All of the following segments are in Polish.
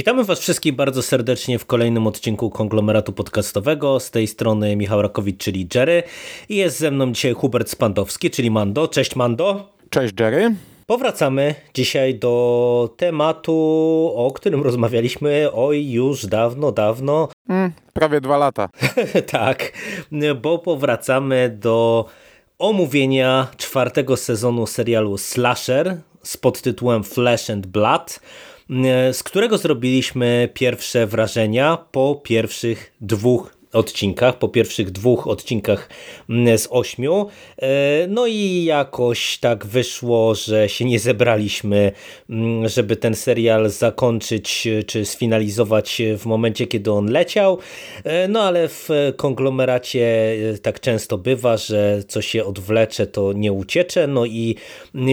Witamy Was wszystkich bardzo serdecznie w kolejnym odcinku konglomeratu podcastowego. Z tej strony Michał Rakowicz, czyli Jerry. I jest ze mną dzisiaj Hubert Spandowski, czyli Mando. Cześć Mando. Cześć Jerry. Powracamy dzisiaj do tematu, o którym rozmawialiśmy oj już dawno, dawno. Mm, prawie dwa lata. tak, bo powracamy do omówienia czwartego sezonu serialu Slasher z podtytułem Flesh and Blood z którego zrobiliśmy pierwsze wrażenia po pierwszych dwóch odcinkach, po pierwszych dwóch odcinkach mm, z ośmiu. E, no i jakoś tak wyszło, że się nie zebraliśmy, mm, żeby ten serial zakończyć czy sfinalizować w momencie, kiedy on leciał. E, no ale w konglomeracie e, tak często bywa, że co się odwlecze, to nie uciecze. No i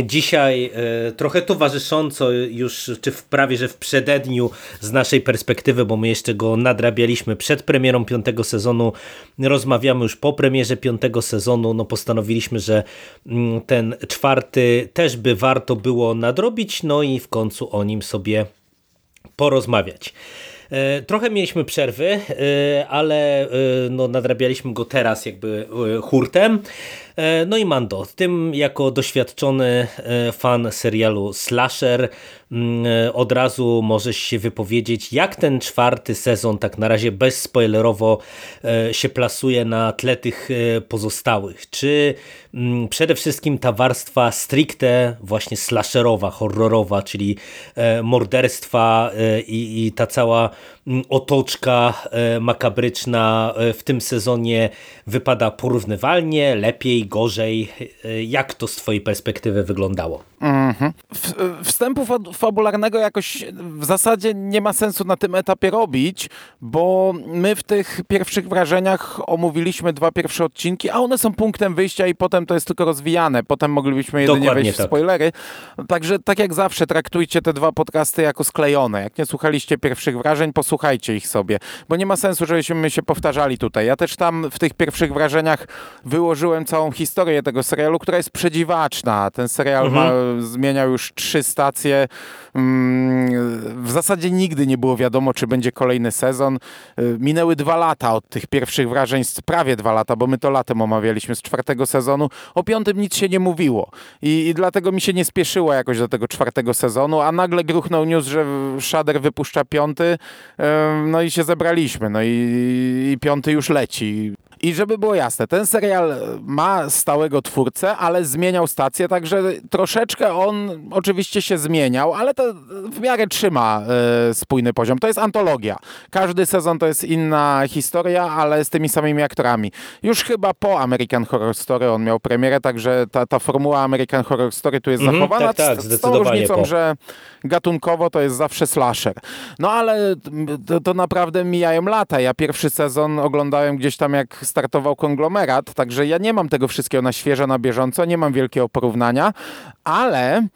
dzisiaj trochę towarzysząco już, czy w prawie, że w przededniu z naszej perspektywy, bo my jeszcze go nadrabialiśmy przed premierą piątego sezonu rozmawiamy już po premierze piątego sezonu. No postanowiliśmy, że mm, ten czwarty też by warto było nadrobić, no i w końcu o nim sobie porozmawiać. E, trochę mieliśmy przerwy, e, ale e, no, nadrabialiśmy go teraz jakby hurtem. No i Mando, tym jako doświadczony fan serialu Slasher Mm, e, od razu możesz się wypowiedzieć, jak ten czwarty sezon tak na razie bezspoilerowo e, się plasuje na tle tych e, pozostałych. Czy mm, przede wszystkim ta warstwa stricte właśnie slasherowa, horrorowa, czyli morderstwa i, i ta cała otoczka makabryczna w tym sezonie wypada porównywalnie, lepiej, gorzej. Jak to z twojej perspektywy wyglądało? -hmm. Wstępu fabularnego jakoś w zasadzie nie ma sensu na tym etapie robić, bo my w tych pierwszych wrażeniach omówiliśmy dwa pierwsze odcinki, a one są punktem wyjścia i potem to jest tylko rozwijane. Potem moglibyśmy jedynie Dokładnie wejść tak. w spoilery. Także tak jak zawsze traktujcie te dwa podcasty jako sklejone. Jak nie słuchaliście pierwszych wrażeń, posłuchajcie ich sobie, bo nie ma sensu, żebyśmy się powtarzali tutaj. Ja też tam w tych pierwszych wrażeniach wyłożyłem całą historię tego serialu, która jest przedziwaczna. Ten serial mhm. ma, zmieniał już trzy stacje, Mm, w zasadzie nigdy nie było wiadomo, czy będzie kolejny sezon. Y, minęły dwa lata od tych pierwszych wrażeń, prawie dwa lata, bo my to latem omawialiśmy z czwartego sezonu. O piątym nic się nie mówiło i, i dlatego mi się nie spieszyło jakoś do tego czwartego sezonu, a nagle gruchnął news, że Shader wypuszcza piąty, no i się zebraliśmy, no i, i piąty już leci. I żeby było jasne, ten serial ma stałego twórcę, ale zmieniał stację, także troszeczkę on oczywiście się zmieniał, ale to w miarę trzyma y, spójny poziom. To jest antologia. Każdy sezon to jest inna historia, ale z tymi samymi aktorami. Już chyba po American Horror Story on miał premierę, także ta, ta formuła American Horror Story tu jest -hmm, zachowana. Tak, tak, z, z tą różnicą, po. że gatunkowo to jest zawsze slasher. No ale to, to naprawdę mijają lata. Ja pierwszy sezon oglądałem gdzieś tam jak startował konglomerat, także ja nie mam tego wszystkiego na świeżo, na bieżąco, nie mam wielkiego porównania, ale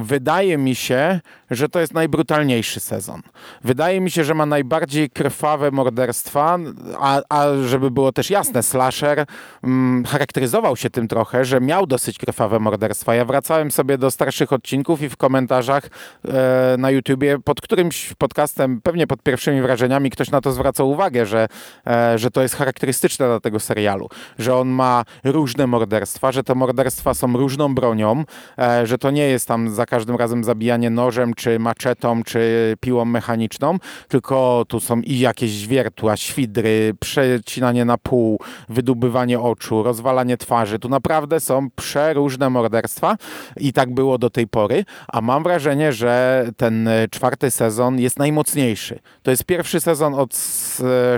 wydaje mi się, że to jest najbrutalniejszy sezon. Wydaje mi się, że ma najbardziej krwawe morderstwa, a, a żeby było też jasne, slasher mm, charakteryzował się tym trochę, że miał dosyć krwawe morderstwa. Ja wracałem sobie do starszych odcinków i w komentarzach e, na YouTubie pod którymś podcastem, pewnie pod pierwszymi wrażeniami, ktoś na to zwracał uwagę, że, e, że to jest charakterystyczne dla tego serialu, że on ma różne morderstwa, że te morderstwa są różną bronią, e, że to nie jest tam za każdym razem zabijanie nożem, czy maczetą, czy piłą mechaniczną, tylko tu są i jakieś wiertła, świdry, przecinanie na pół, wydubywanie oczu, rozwalanie twarzy. Tu naprawdę są przeróżne morderstwa i tak było do tej pory, a mam wrażenie, że ten czwarty sezon jest najmocniejszy. To jest pierwszy sezon od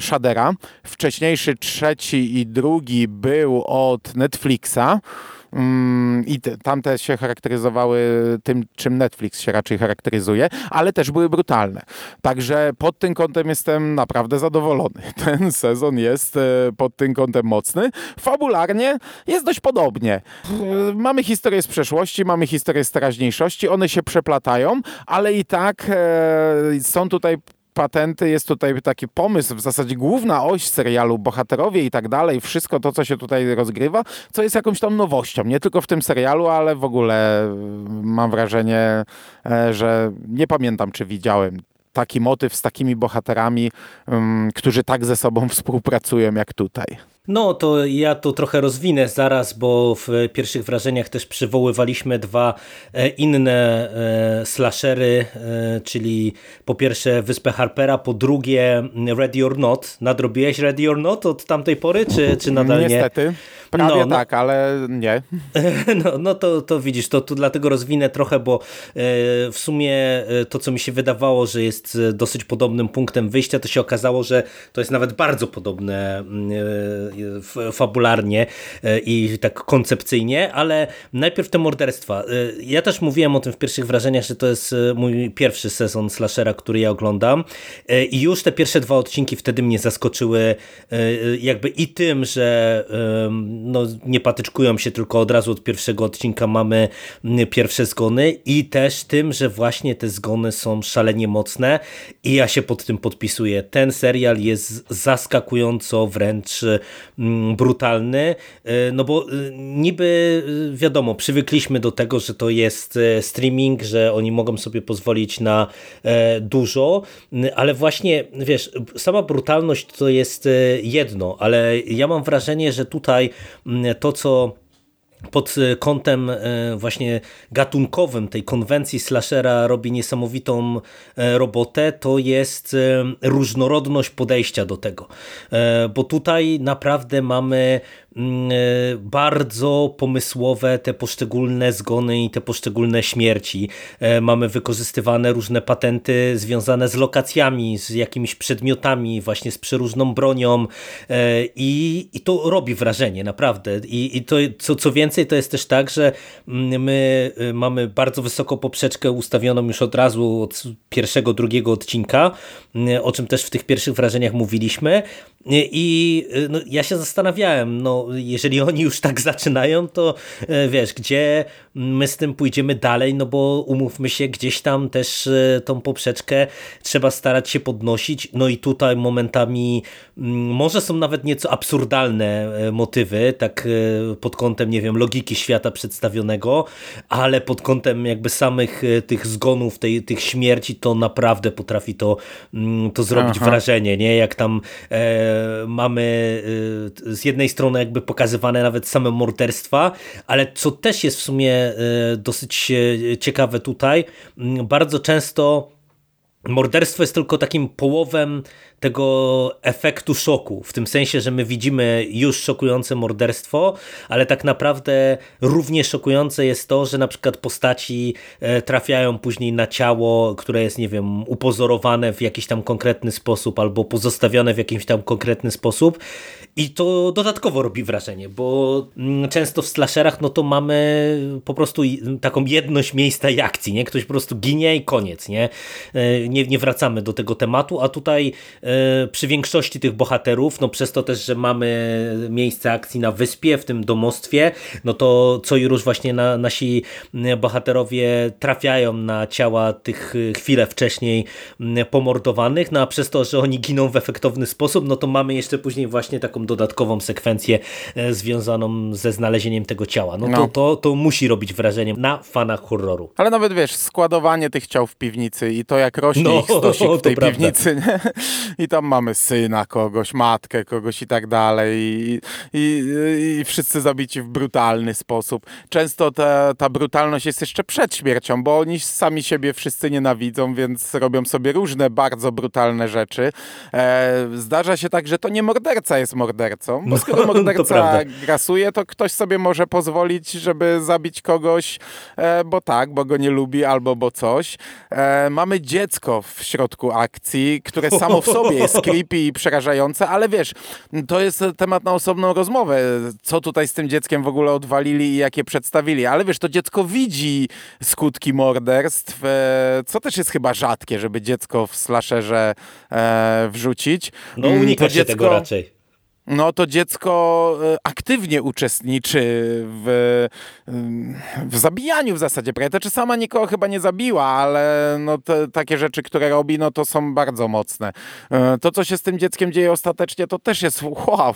Shadera, wcześniejszy trzeci i drugi był od Netflixa. Mm, i te, tamte się charakteryzowały tym, czym Netflix się raczej charakteryzuje, ale też były brutalne. Także pod tym kątem jestem naprawdę zadowolony. Ten sezon jest e, pod tym kątem mocny. Fabularnie jest dość podobnie. Mamy historię z przeszłości, mamy historię z teraźniejszości, one się przeplatają, ale i tak e, są tutaj patenty, jest tutaj taki pomysł, w zasadzie główna oś serialu, bohaterowie i tak dalej, wszystko to, co się tutaj rozgrywa, co jest jakąś tam nowością, nie tylko w tym serialu, ale w ogóle mm, mam wrażenie, e, że nie pamiętam, czy widziałem taki motyw z takimi bohaterami, um, którzy tak ze sobą współpracują jak tutaj. No to ja to trochę rozwinę zaraz, bo w pierwszych wrażeniach też przywoływaliśmy dwa e, inne e, slashery, e, czyli po pierwsze Wyspę Harpera, po drugie Ready or Not. Nadrobiłeś Ready or Not od tamtej pory, czy, czy nadal Niestety. nie? Niestety. Prawie no, no, tak, ale nie. No, no to, to widzisz, to, to dlatego rozwinę trochę, bo w sumie to, co mi się wydawało, że jest dosyć podobnym punktem wyjścia, to się okazało, że to jest nawet bardzo podobne mm, fabularnie e, i tak koncepcyjnie, ale najpierw te morderstwa. E, ja też mówiłem o tym w pierwszych wrażeniach, że to jest mój pierwszy sezon slashera, który ja oglądam i już te pierwsze dwa odcinki wtedy mnie zaskoczyły jakby i tym, że no, nie patyczkują się tylko od razu od pierwszego odcinka mamy pierwsze zgony i też tym, że właśnie te zgony są szalenie mocne i ja się pod tym podpisuję. Ten serial jest zaskakująco wręcz brutalny, e, no bo e, niby e, wiadomo, przywykliśmy do tego, że to jest streaming, że oni mogą sobie pozwolić na dużo, ale właśnie, wiesz, sama brutalność to jest jedno, ale ja mam wrażenie, że tutaj to, co pod kątem właśnie gatunkowym tej konwencji slashera robi niesamowitą robotę, to jest różnorodność podejścia do tego. Bo tutaj naprawdę mamy e, bardzo pomysłowe te poszczególne zgony i te poszczególne śmierci. E, mamy wykorzystywane różne patenty związane z lokacjami, z jakimiś przedmiotami, właśnie z przeróżną bronią e, i, i to robi wrażenie, naprawdę. I, i to, co, co więcej, to jest też tak, że mm, my mamy bardzo wysoką poprzeczkę ustawioną już od razu od pierwszego, drugiego odcinka, mm, o czym też w tych pierwszych wrażeniach mówiliśmy, i y, no, ja się zastanawiałem, no jeżeli oni już tak zaczynają, to e, wiesz, gdzie my z tym pójdziemy dalej, no bo umówmy się, gdzieś tam też e, tą poprzeczkę trzeba starać się podnosić, no i tutaj momentami mm, może są nawet nieco absurdalne e, motywy, tak pod kątem, nie wiem, logiki świata przedstawionego, ale pod kątem jakby samych tych zgonów, tej, tych śmierci, to naprawdę potrafi to, mm, to zrobić Aha. wrażenie, nie? Jak tam mamy y, z jednej strony jakby pokazywane nawet same morderstwa, ale co też jest w sumie y, dosyć y, ciekawe tutaj, mm, bardzo często morderstwo jest tylko takim połowem tego efektu szoku, w tym sensie, że my widzimy już szokujące morderstwo, ale tak naprawdę równie szokujące jest to, że na przykład postaci e, trafiają później na ciało, które jest, nie wiem, upozorowane w jakiś tam konkretny sposób albo pozostawione w jakimś tam konkretny sposób i to dodatkowo robi wrażenie, bo mm, często w slasherach no to mamy po prostu taką jedność miejsca i akcji, nie? Ktoś po prostu ginie i koniec, nie? E, nie, nie wracamy do tego tematu, a tutaj e, przy większości tych bohaterów, no przez to też, że mamy miejsce akcji na wyspie, w tym domostwie, no to co i róż właśnie na, nasi bohaterowie trafiają na ciała tych chwilę wcześniej pomordowanych, no a przez to, że oni giną w efektowny sposób, no to mamy jeszcze później właśnie taką dodatkową sekwencję e, związaną ze znalezieniem tego ciała. No, no. To, to, to musi robić wrażenie na fanach horroru. Ale nawet wiesz, składowanie tych ciał w piwnicy i to jak rośnie no, ich stosik w tej piwnicy nie? I tam mamy syna kogoś, matkę kogoś i tak dalej i, i, i wszyscy zabici w brutalny sposób. Często ta, ta brutalność jest jeszcze przed śmiercią, bo oni sami siebie wszyscy nienawidzą, więc robią sobie różne bardzo brutalne rzeczy. E, zdarza się tak, że to nie morderca jest mordercą, bo no, skoro morderca to grasuje, to ktoś sobie może pozwolić, żeby zabić kogoś, e, bo tak, bo go nie lubi albo bo coś. E, mamy dziecko w środku akcji, które samo w sobie jest creepy i przerażające, ale wiesz, to jest temat na osobną rozmowę, co tutaj z tym dzieckiem w ogóle odwalili i jakie przedstawili, ale wiesz, to dziecko widzi skutki morderstw, e, co też jest chyba rzadkie, żeby dziecko w slasherze wrzucić. No unika się tego raczej no to dziecko e, aktywnie uczestniczy w, w zabijaniu w zasadzie. Prawda? Czy sama nikogo chyba nie zabiła, ale no te, takie rzeczy, które robi, no to są bardzo mocne. E, to, co się z tym dzieckiem dzieje ostatecznie, to też jest wow,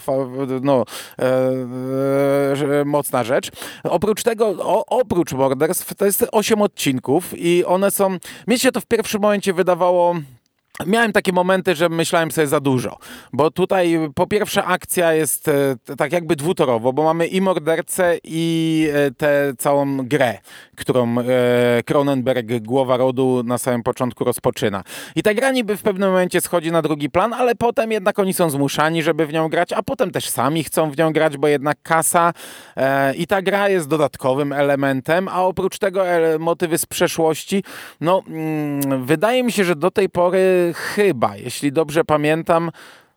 no, e, mocna rzecz. Oprócz tego, o, oprócz morderstw, to jest osiem odcinków i one są... Mnie się to w pierwszym momencie wydawało miałem takie momenty, że myślałem sobie za dużo, bo tutaj po pierwsze akcja jest e, tak jakby dwutorowo, bo mamy i mordercę i e, tę całą grę, którą e, Cronenberg, głowa rodu na samym początku rozpoczyna. I ta gra niby w pewnym momencie schodzi na drugi plan, ale potem jednak oni są zmuszani, żeby w nią grać, a potem też sami chcą w nią grać, bo jednak kasa i ta gra jest dodatkowym elementem, a oprócz tego motywy z przeszłości, no mm, wydaje mi się, że do tej pory chyba, jeśli dobrze pamiętam,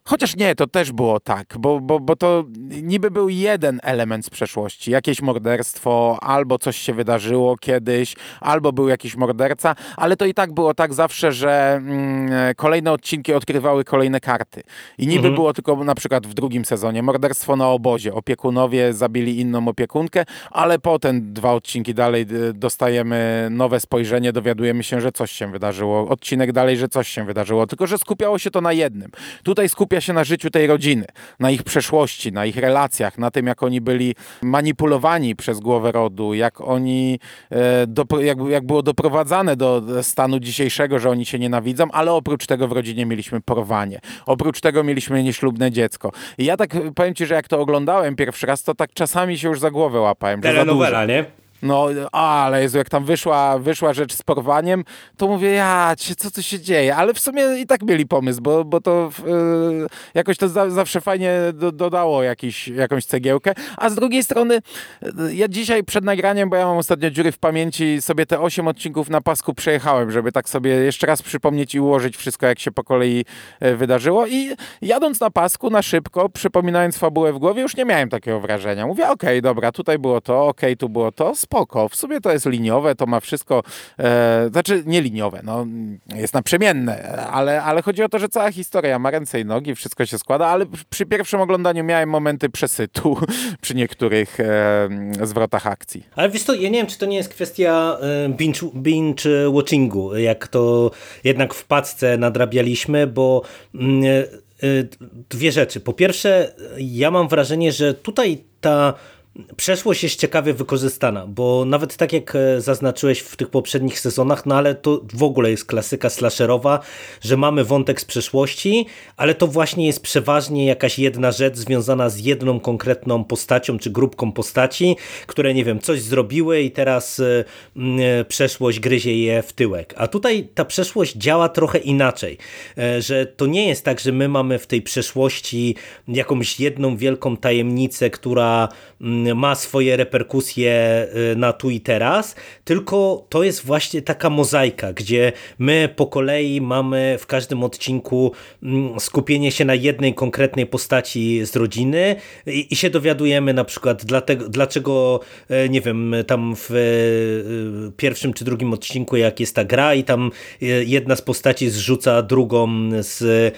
Chociaż nie, to też było tak, bo, bo, bo to niby był jeden element z przeszłości. Jakieś morderstwo, albo coś się wydarzyło kiedyś, albo był jakiś morderca, ale to i tak było tak zawsze, że mm, kolejne odcinki odkrywały kolejne karty. I niby mhm. było tylko na przykład w drugim sezonie morderstwo na obozie. Opiekunowie zabili inną opiekunkę, ale potem dwa odcinki dalej dostajemy nowe spojrzenie, dowiadujemy się, że coś się wydarzyło. Odcinek dalej, że coś się wydarzyło, tylko że skupiało się to na jednym. Tutaj skupiało skupia się na życiu tej rodziny, na ich przeszłości, na ich relacjach, na tym, jak oni byli manipulowani przez głowę rodu, jak oni, e, do, jak, jak było doprowadzane do stanu dzisiejszego, że oni się nienawidzą, ale oprócz tego w rodzinie mieliśmy porwanie. Oprócz tego mieliśmy nieślubne dziecko. I ja tak powiem ci, że jak to oglądałem pierwszy raz, to tak czasami się już za głowę łapałem. Telenowela, nie? No, ale Jezu, jak tam wyszła, wyszła rzecz z porwaniem, to mówię, ja, co tu się dzieje? Ale w sumie i tak mieli pomysł, bo, bo to yy, jakoś to za, zawsze fajnie do, dodało jakiś, jakąś cegiełkę. A z drugiej strony, yy, ja dzisiaj przed nagraniem, bo ja mam ostatnio dziury w pamięci, sobie te osiem odcinków na pasku przejechałem, żeby tak sobie jeszcze raz przypomnieć i ułożyć wszystko, jak się po kolei yy, wydarzyło. I jadąc na pasku, na szybko, przypominając fabułę w głowie, już nie miałem takiego wrażenia. Mówię, okej, okay, dobra, tutaj było to, okej, okay, tu było to, spoko. W sumie to jest liniowe, to ma wszystko, e, znaczy nie liniowe, no jest naprzemienne, ale, ale chodzi o to, że cała historia ma ręce i nogi, wszystko się składa, ale przy pierwszym oglądaniu miałem momenty przesytu przy niektórych e, zwrotach akcji. Ale wiesz to, ja nie wiem, czy to nie jest kwestia e, binge, binge watchingu, jak to jednak w paczce nadrabialiśmy, bo mm, e, e, dwie rzeczy. Po pierwsze, ja mam wrażenie, że tutaj ta Przeszłość jest ciekawie wykorzystana, bo nawet tak jak e, zaznaczyłeś w tych poprzednich sezonach, no ale to w ogóle jest klasyka slasherowa, że mamy wątek z przeszłości, ale to właśnie jest przeważnie jakaś jedna rzecz związana z jedną konkretną postacią czy grupką postaci, które nie wiem, coś zrobiły i teraz e, e, przeszłość gryzie je w tyłek. A tutaj ta przeszłość działa trochę inaczej, że to nie jest tak, że my mamy w tej przeszłości jakąś jedną wielką tajemnicę, która ma swoje reperkusje y, na tu i teraz, tylko to jest właśnie taka mozaika, gdzie my po kolei mamy w każdym odcinku mm, skupienie się na jednej konkretnej postaci z rodziny i, i się dowiadujemy na przykład dlatego, dlaczego, e, nie wiem, tam w e, pierwszym czy drugim odcinku jak jest ta gra i tam jedna z postaci zrzuca drugą z,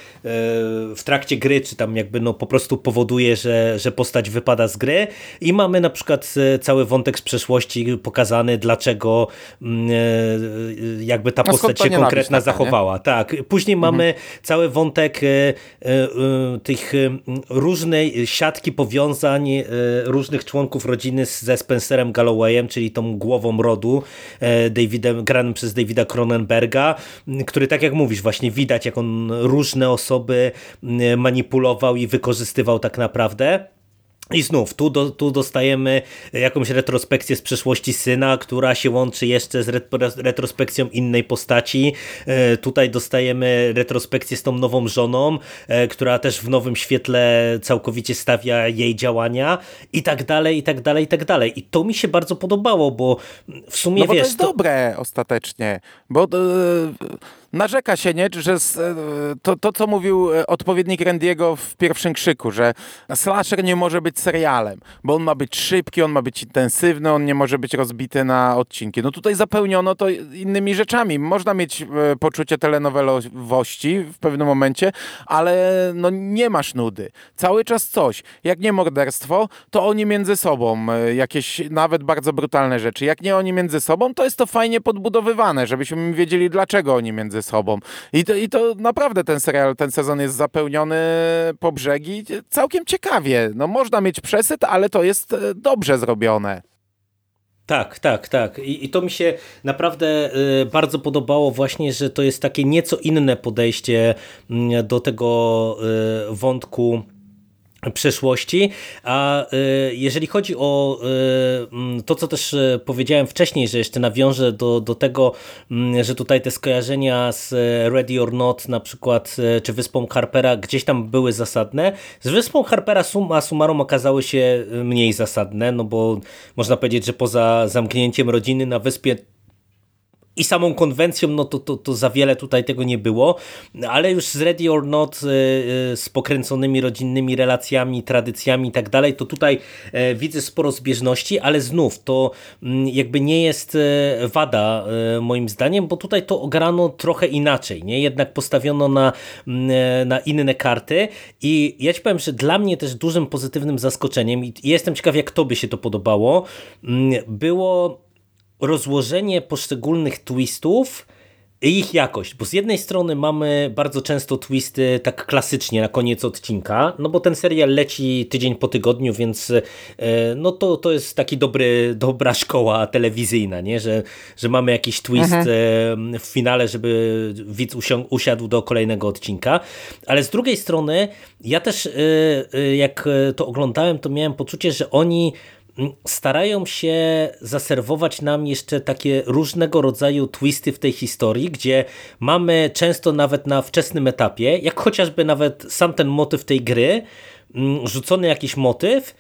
w trakcie gry, czy tam jakby no po prostu powoduje, że, że postać wypada z gry i mamy na przykład e, cały wątek z przeszłości pokazany, dlaczego mm, e, jakby ta no postać się konkretna taka, zachowała. Nie? Tak. Później mhm. mamy cały wątek e, tych różnej siatki powiązań różnych członków rodziny ze Spencerem Gallowayem, czyli tą głową rodu Davidem, granym przez Davida Cronenberga, który tak jak mówisz, właśnie widać jak on różne osoby manipulował i wykorzystywał tak naprawdę. I znów, tu, do, tu dostajemy jakąś retrospekcję z przeszłości syna, która się łączy jeszcze z retrospekcją innej postaci. E, tutaj dostajemy retrospekcję z tą nową żoną, e, która też w nowym świetle całkowicie stawia jej działania i tak dalej, i tak dalej, i tak dalej. I to mi się bardzo podobało, bo w sumie no bo wiesz... to jest to... dobre ostatecznie, bo... Yy narzeka się, nie, że to, to, co mówił e, odpowiednik Randiego w pierwszym krzyku, że slasher nie może być serialem, bo on ma być szybki, on ma być intensywny, on nie może być rozbity na odcinki. No tutaj zapełniono to innymi rzeczami. Można mieć e, poczucie telenowelowości w pewnym momencie, ale no nie masz nudy. Cały czas coś. Jak nie morderstwo, to oni między sobą e, jakieś nawet bardzo brutalne rzeczy. Jak nie oni między sobą, to jest to fajnie podbudowywane, żebyśmy wiedzieli, dlaczego oni między sobą. I to, I to naprawdę ten serial, ten sezon jest zapełniony po brzegi całkiem ciekawie. No można mieć przesyt, ale to jest e, dobrze zrobione. Tak, tak, tak. I, I, to mi się naprawdę y, bardzo podobało właśnie, że to jest takie nieco inne podejście y, do tego y, wątku przeszłości, a y, jeżeli chodzi o y, mm, to, co też y, powiedziałem wcześniej, że jeszcze nawiążę do, do tego, mm, że tutaj te skojarzenia z Ready or Not na przykład, czy Wyspą Harpera gdzieś tam były zasadne. Z Wyspą Harpera summa summarum okazały się mniej zasadne, no bo można powiedzieć, że poza zamknięciem rodziny na wyspie i samą konwencją, no to, to, to za wiele tutaj tego nie było, ale już z Ready or Not, y, y, z pokręconymi rodzinnymi relacjami, tradycjami i tak dalej, to tutaj e, widzę sporo zbieżności, ale znów to mm, jakby nie jest e, wada e, moim zdaniem, bo tutaj to ograno trochę inaczej, nie? Jednak postawiono na, mm, na inne karty i ja ci powiem, że dla mnie też dużym pozytywnym zaskoczeniem i jestem ciekaw, jak tobie się to podobało, mm, było rozłożenie poszczególnych twistów i ich jakość, bo z jednej strony mamy bardzo często twisty tak klasycznie na koniec odcinka, no bo ten serial leci tydzień po tygodniu, więc e, no to, to jest taki dobry, dobra szkoła telewizyjna, nie? Że, że mamy jakiś twist mhm. E, w finale, żeby widz usiadł do kolejnego odcinka, ale z drugiej strony ja też e, jak to oglądałem, to miałem poczucie, że oni starają się zaserwować nam jeszcze takie różnego rodzaju twisty w tej historii, gdzie mamy często nawet na wczesnym etapie, jak chociażby nawet sam ten motyw tej gry, rzucony jakiś motyw,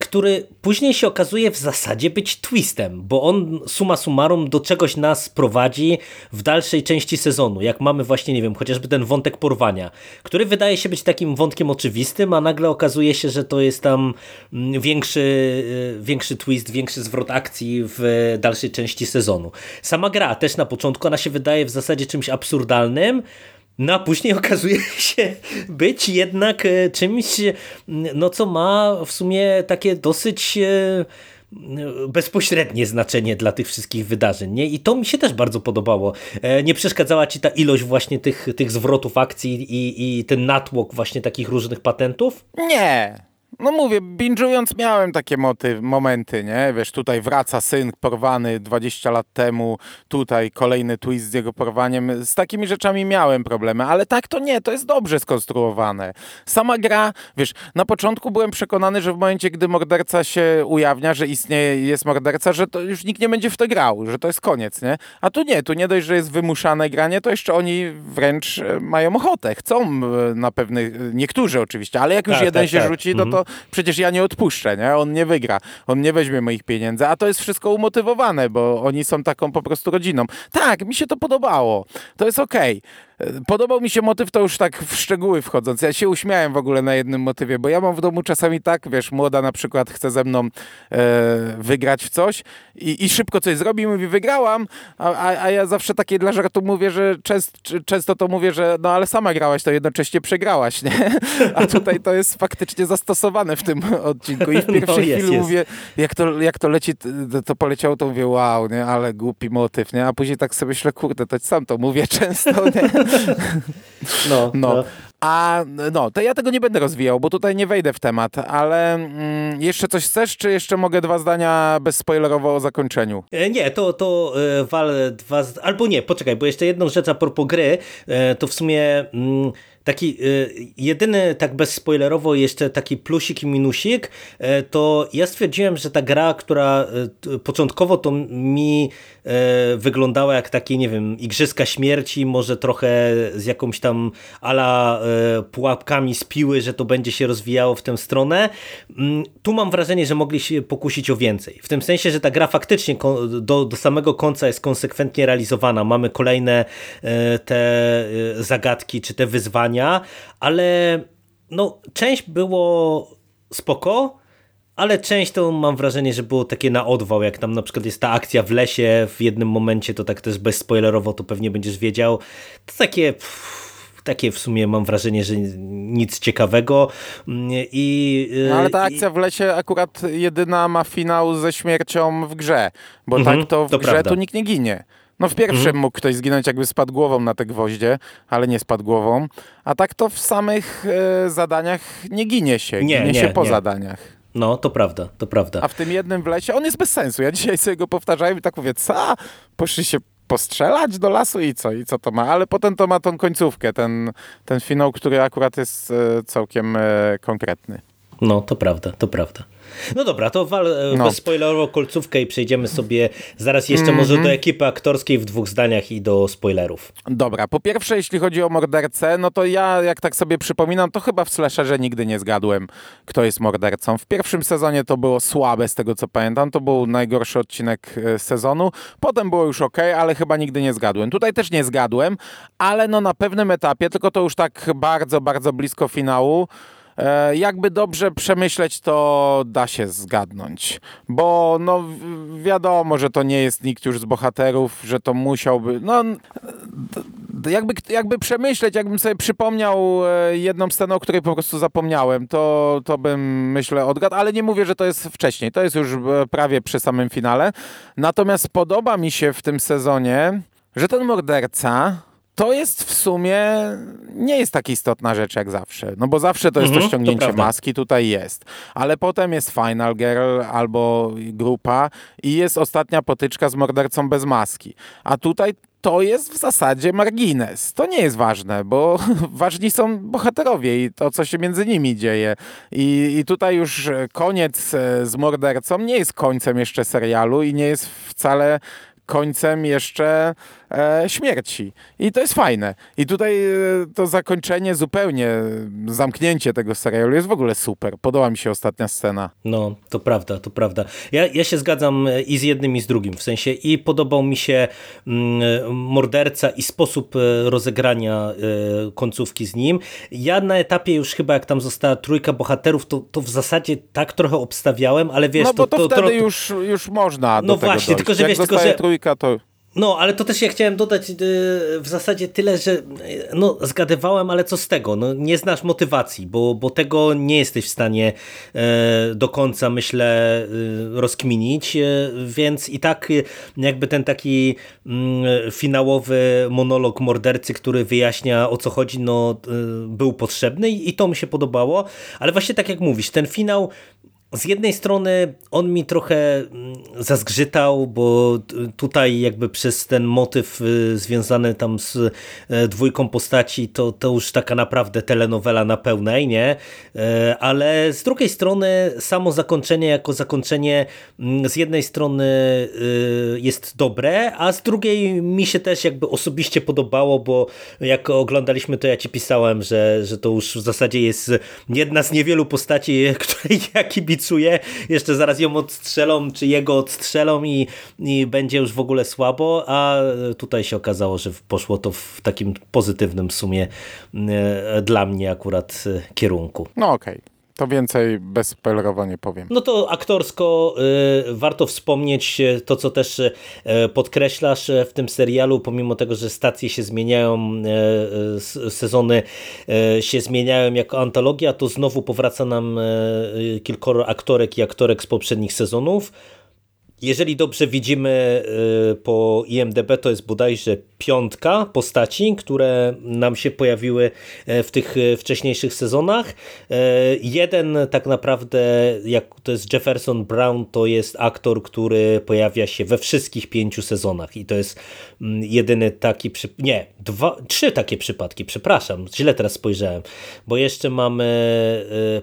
który później się okazuje w zasadzie być twistem, bo on suma summarum do czegoś nas prowadzi w dalszej części sezonu, jak mamy właśnie, nie wiem, chociażby ten wątek porwania, który wydaje się być takim wątkiem oczywistym, a nagle okazuje się, że to jest tam mm, większy, y, większy twist, większy zwrot akcji w dalszej części sezonu. Sama gra też na początku, ona się wydaje w zasadzie czymś absurdalnym, no a później okazuje się być jednak e, czymś, no co ma w sumie takie dosyć e, bezpośrednie znaczenie dla tych wszystkich wydarzeń. Nie? I to mi się też bardzo podobało. E, nie przeszkadzała ci ta ilość właśnie tych, tych zwrotów akcji i, i ten natłok właśnie takich różnych patentów? Nie, no mówię, binge'ując miałem takie moty, momenty, nie? Wiesz, tutaj wraca syn porwany 20 lat temu, tutaj kolejny twist z jego porwaniem. Z takimi rzeczami miałem problemy, ale tak to nie, to jest dobrze skonstruowane. Sama gra, wiesz, na początku byłem przekonany, że w momencie, gdy morderca się ujawnia, że istnieje, jest morderca, że to już nikt nie będzie w to grał, że to jest koniec, nie? A tu nie, tu nie dość, że jest wymuszane granie, to jeszcze oni wręcz e, mają ochotę, chcą e, na pewne, niektórzy oczywiście, ale jak już tak, jeden tak, się tak. rzuci, no to przecież ja nie odpuszczę, nie? On nie wygra, on nie weźmie moich pieniędzy, a to jest wszystko umotywowane, bo oni są taką po prostu rodziną. Tak, mi się to podobało, to jest okej. Okay. Podobał mi się motyw, to już tak w szczegóły wchodząc. Ja się uśmiałem w ogóle na jednym motywie, bo ja mam w domu czasami tak, wiesz, młoda na przykład chce ze mną e, wygrać w coś i, i, szybko coś zrobi i mówi, wygrałam, a, a, a, ja zawsze takie dla żartu mówię, że częst, często to mówię, że no ale sama grałaś, to jednocześnie przegrałaś, nie? A tutaj to jest faktycznie zastosowane w tym odcinku i w pierwszej no, chwili jest. mówię, jak to, jak to leci, to poleciało, to mówię, wow, nie? Ale głupi motyw, nie? A później tak sobie myślę, kurde, to sam to mówię często, nie? No, no. no. A no, to ja tego nie będę rozwijał, bo tutaj nie wejdę w temat, ale mm, jeszcze coś chcesz, czy jeszcze mogę dwa zdania bezspoilerowo o zakończeniu? E, nie, to, to e, wal dwa, albo nie, poczekaj, bo jeszcze jedną rzecz a propos gry, e, to w sumie... Mm, Taki y, jedyny, tak bezspoilerowo, jeszcze taki plusik i minusik, y, to ja stwierdziłem, że ta gra, która y, początkowo to mi wyglądała jak takie, nie wiem, Igrzyska Śmierci, może trochę z jakąś tam ala pułapkami z piły, że to będzie się rozwijało w tę stronę. Mm, tu mam wrażenie, że mogli się pokusić o więcej. W tym sensie, że ta gra faktycznie do, do samego końca jest konsekwentnie realizowana. Mamy kolejne te zagadki, czy te wyzwania, ale no, część było spoko, ale część to mam wrażenie, że było takie na odwał, jak tam na przykład jest ta akcja w lesie w jednym momencie, to tak też bezspoilerowo to pewnie będziesz wiedział. To takie... Pff, takie w sumie mam wrażenie, że nic ciekawego. I, no, ale ta akcja i... w lesie akurat jedyna ma finał ze śmiercią w grze, bo mhm, tak to w to grze prawda. to nikt nie ginie. No w pierwszym mhm. mógł ktoś zginąć jakby spadł głową na te gwoździe, ale nie spadł głową. A tak to w samych e, zadaniach nie ginie się, nie, ginie nie, się po nie. zadaniach. No, to prawda, to prawda. A w tym jednym w lesie, on jest bez sensu. Ja dzisiaj sobie go powtarzałem i tak mówię, co? Poszli się postrzelać do lasu i co? I co to ma? Ale potem to ma tą końcówkę, ten, ten finał, który akurat jest e, całkiem e, konkretny. No, to prawda, to prawda. No dobra, to wal e, no. bezspoilerowo kolcówkę i przejdziemy sobie zaraz jeszcze mm -hmm. może do ekipy aktorskiej w dwóch zdaniach i do spoilerów. Dobra, po pierwsze jeśli chodzi o mordercę, no to ja jak tak sobie przypominam, to chyba w Slasherze nigdy nie zgadłem, kto jest mordercą. W pierwszym sezonie to było słabe z tego co pamiętam, to był najgorszy odcinek e, sezonu. Potem było już ok, ale chyba nigdy nie zgadłem. Tutaj też nie zgadłem, ale no na pewnym etapie, tylko to już tak bardzo, bardzo blisko finału, jakby dobrze przemyśleć, to da się zgadnąć. Bo no wiadomo, że to nie jest nikt już z bohaterów, że to musiałby. No, jakby, jakby przemyśleć, jakbym sobie przypomniał e, jedną scenę, o której po prostu zapomniałem, to, to bym myślę odgadł, ale nie mówię, że to jest wcześniej. To jest już e, prawie przy samym finale. Natomiast podoba mi się w tym sezonie, że ten morderca to jest w sumie nie jest tak istotna rzecz jak zawsze. No bo zawsze to jest mhm, to ściągnięcie to maski, tutaj jest. Ale potem jest Final Girl albo grupa i jest ostatnia potyczka z mordercą bez maski. A tutaj to jest w zasadzie margines. To nie jest ważne, bo ważni są bohaterowie i to, co się między nimi dzieje. I, I tutaj już koniec e, z mordercą nie jest końcem jeszcze serialu i nie jest wcale końcem jeszcze e, śmierci. I to jest fajne. I tutaj e, to zakończenie, zupełnie zamknięcie tego serialu jest w ogóle super. Podoba mi się ostatnia scena. No, to prawda, to prawda. Ja, ja się zgadzam e, i z jednym, i z drugim. W sensie i podobał mi się mm, morderca i sposób e, rozegrania e, końcówki z nim. Ja na etapie już chyba, jak tam została trójka bohaterów, to, to w zasadzie tak trochę obstawiałem, ale wiesz... No bo to, to, to wtedy to, już, już można No właśnie, tylko że wiesz, tylko że... trójka, to... No, ale to też ja chciałem dodać y, w zasadzie tyle, że y, no, zgadywałem, ale co z tego? No, nie znasz motywacji, bo, bo tego nie jesteś w stanie e, do końca, myślę, y, rozkminić, więc i tak jakby ten taki mm, finałowy monolog mordercy, który wyjaśnia o co chodzi, no, był potrzebny i to mi się podobało, ale właśnie tak jak mówisz, ten finał z jednej strony on mi trochę mm, zazgrzytał, bo tutaj jakby przez ten motyw y, związany tam z e, dwójką postaci to, to już taka naprawdę telenowela na pełnej, nie? E, ale z drugiej strony samo zakończenie jako zakończenie mm, z jednej strony y, jest dobre, a z drugiej mi się też jakby osobiście podobało, bo jak oglądaliśmy to ja ci pisałem, że, że to już w zasadzie jest jedna z niewielu postaci, której ja kibicuję, jeszcze zaraz ją odstrzelą, czy jego odstrzelą i, i będzie już w ogóle słabo, a tutaj się okazało, że poszło to w takim pozytywnym sumie e, dla mnie akurat e, kierunku. No okej. Okay. To więcej bez nie powiem. No to aktorsko y, warto wspomnieć to, co też y, podkreślasz w tym serialu, pomimo tego, że stacje się zmieniają, y, sezony się zmieniają jako antologia, to znowu powraca nam kilkoro aktorek i aktorek z poprzednich sezonów. Jeżeli dobrze widzimy po IMDB, to jest bodajże piątka postaci, które nam się pojawiły e, w tych e, wcześniejszych sezonach. E, jeden tak naprawdę, jak to jest Jefferson Brown, to jest aktor, który pojawia się we wszystkich pięciu sezonach i to jest mm, jedyny taki, przy... nie, dwa, trzy takie przypadki, przepraszam, źle teraz spojrzałem, bo jeszcze mamy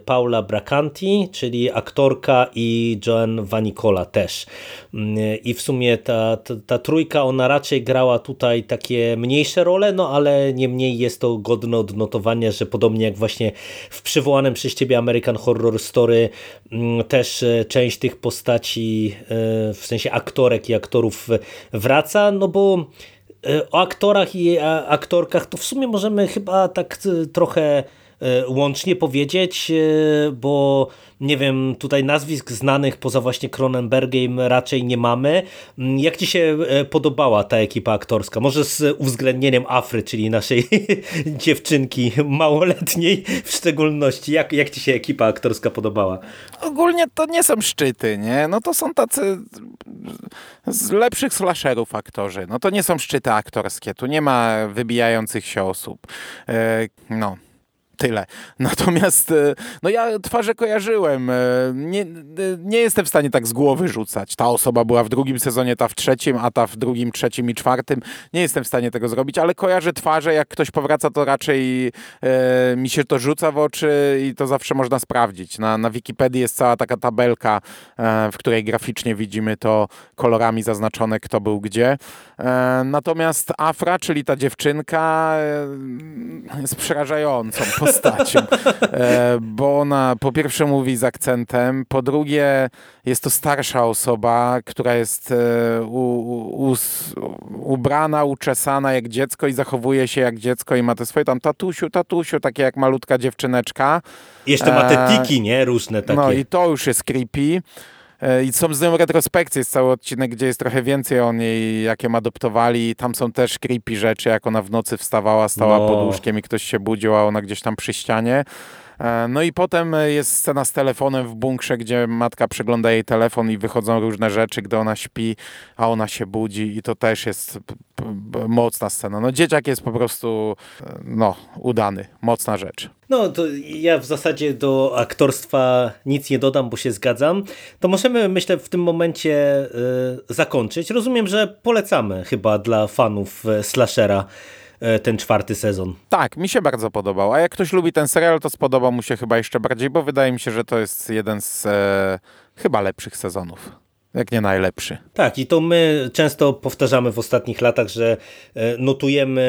Paula Bracanti, czyli aktorka i Joan Vanicola też. Mm, I w sumie ta, ta, ta trójka, ona raczej grała tutaj takie mniejsze role, no ale niemniej jest to godne odnotowania, że podobnie jak właśnie w przywołanym przez ciebie American Horror Story mm, też e, część tych postaci, e, w sensie aktorek i aktorów wraca, no bo e, o aktorach i aktorkach to w sumie możemy chyba tak trochę łącznie powiedzieć, bo nie wiem, tutaj nazwisk znanych poza właśnie Cronenbergiem raczej nie mamy. Mm, jak Ci się e, podobała ta ekipa aktorska? Może z uwzględnieniem Afry, czyli naszej dziewczynki małoletniej w szczególności. Jak, jak Ci się ekipa aktorska podobała? Ogólnie to nie są szczyty, nie? No to są tacy z lepszych slasherów aktorzy. No to nie są szczyty aktorskie. Tu nie ma wybijających się osób. E, no. Tyle. Natomiast e, no ja twarze kojarzyłem. E, nie, nie jestem w stanie tak z głowy rzucać. Ta osoba była w drugim sezonie, ta w trzecim, a ta w drugim, trzecim i czwartym. Nie jestem w stanie tego zrobić, ale kojarzę twarze. Jak ktoś powraca, to raczej e, mi się to rzuca w oczy i to zawsze można sprawdzić. Na, na Wikipedii jest cała taka tabelka, e, w której graficznie widzimy to kolorami zaznaczone, kto był gdzie. E, natomiast Afra, czyli ta dziewczynka, e, jest przerażającą postacią, e, bo ona po pierwsze mówi z akcentem, po drugie jest to starsza osoba, która jest e, u, u, ubrana, uczesana jak dziecko i zachowuje się jak dziecko i ma te swoje tam tatusiu, tatusiu, takie jak malutka dziewczyneczka. Jeszcze ma te e, tiki, nie? Różne takie. No i to już jest creepy. I są z nią retrospekcje, jest cały odcinek, gdzie jest trochę więcej o niej, jak ją adoptowali. Tam są też creepy rzeczy, jak ona w nocy wstawała, stała no. pod łóżkiem i ktoś się budził, a ona gdzieś tam przy ścianie. E, no i potem jest scena z telefonem w bunkrze, gdzie matka przegląda jej telefon i wychodzą różne rzeczy, gdy ona śpi, a ona się budzi i to też jest mocna scena. No dzieciak jest po prostu e, no, udany, mocna rzecz. No to ja w zasadzie do aktorstwa nic nie dodam, bo się zgadzam. To możemy myślę w tym momencie y, zakończyć. Rozumiem, że polecamy chyba dla fanów slashera E, ten czwarty sezon. Tak, mi się bardzo podobał. A jak ktoś lubi ten serial, to spodobał mu się chyba jeszcze bardziej, bo wydaje mi się, że to jest jeden z e, chyba lepszych sezonów jak nie najlepszy. Tak, i to my często powtarzamy w ostatnich latach, że e, notujemy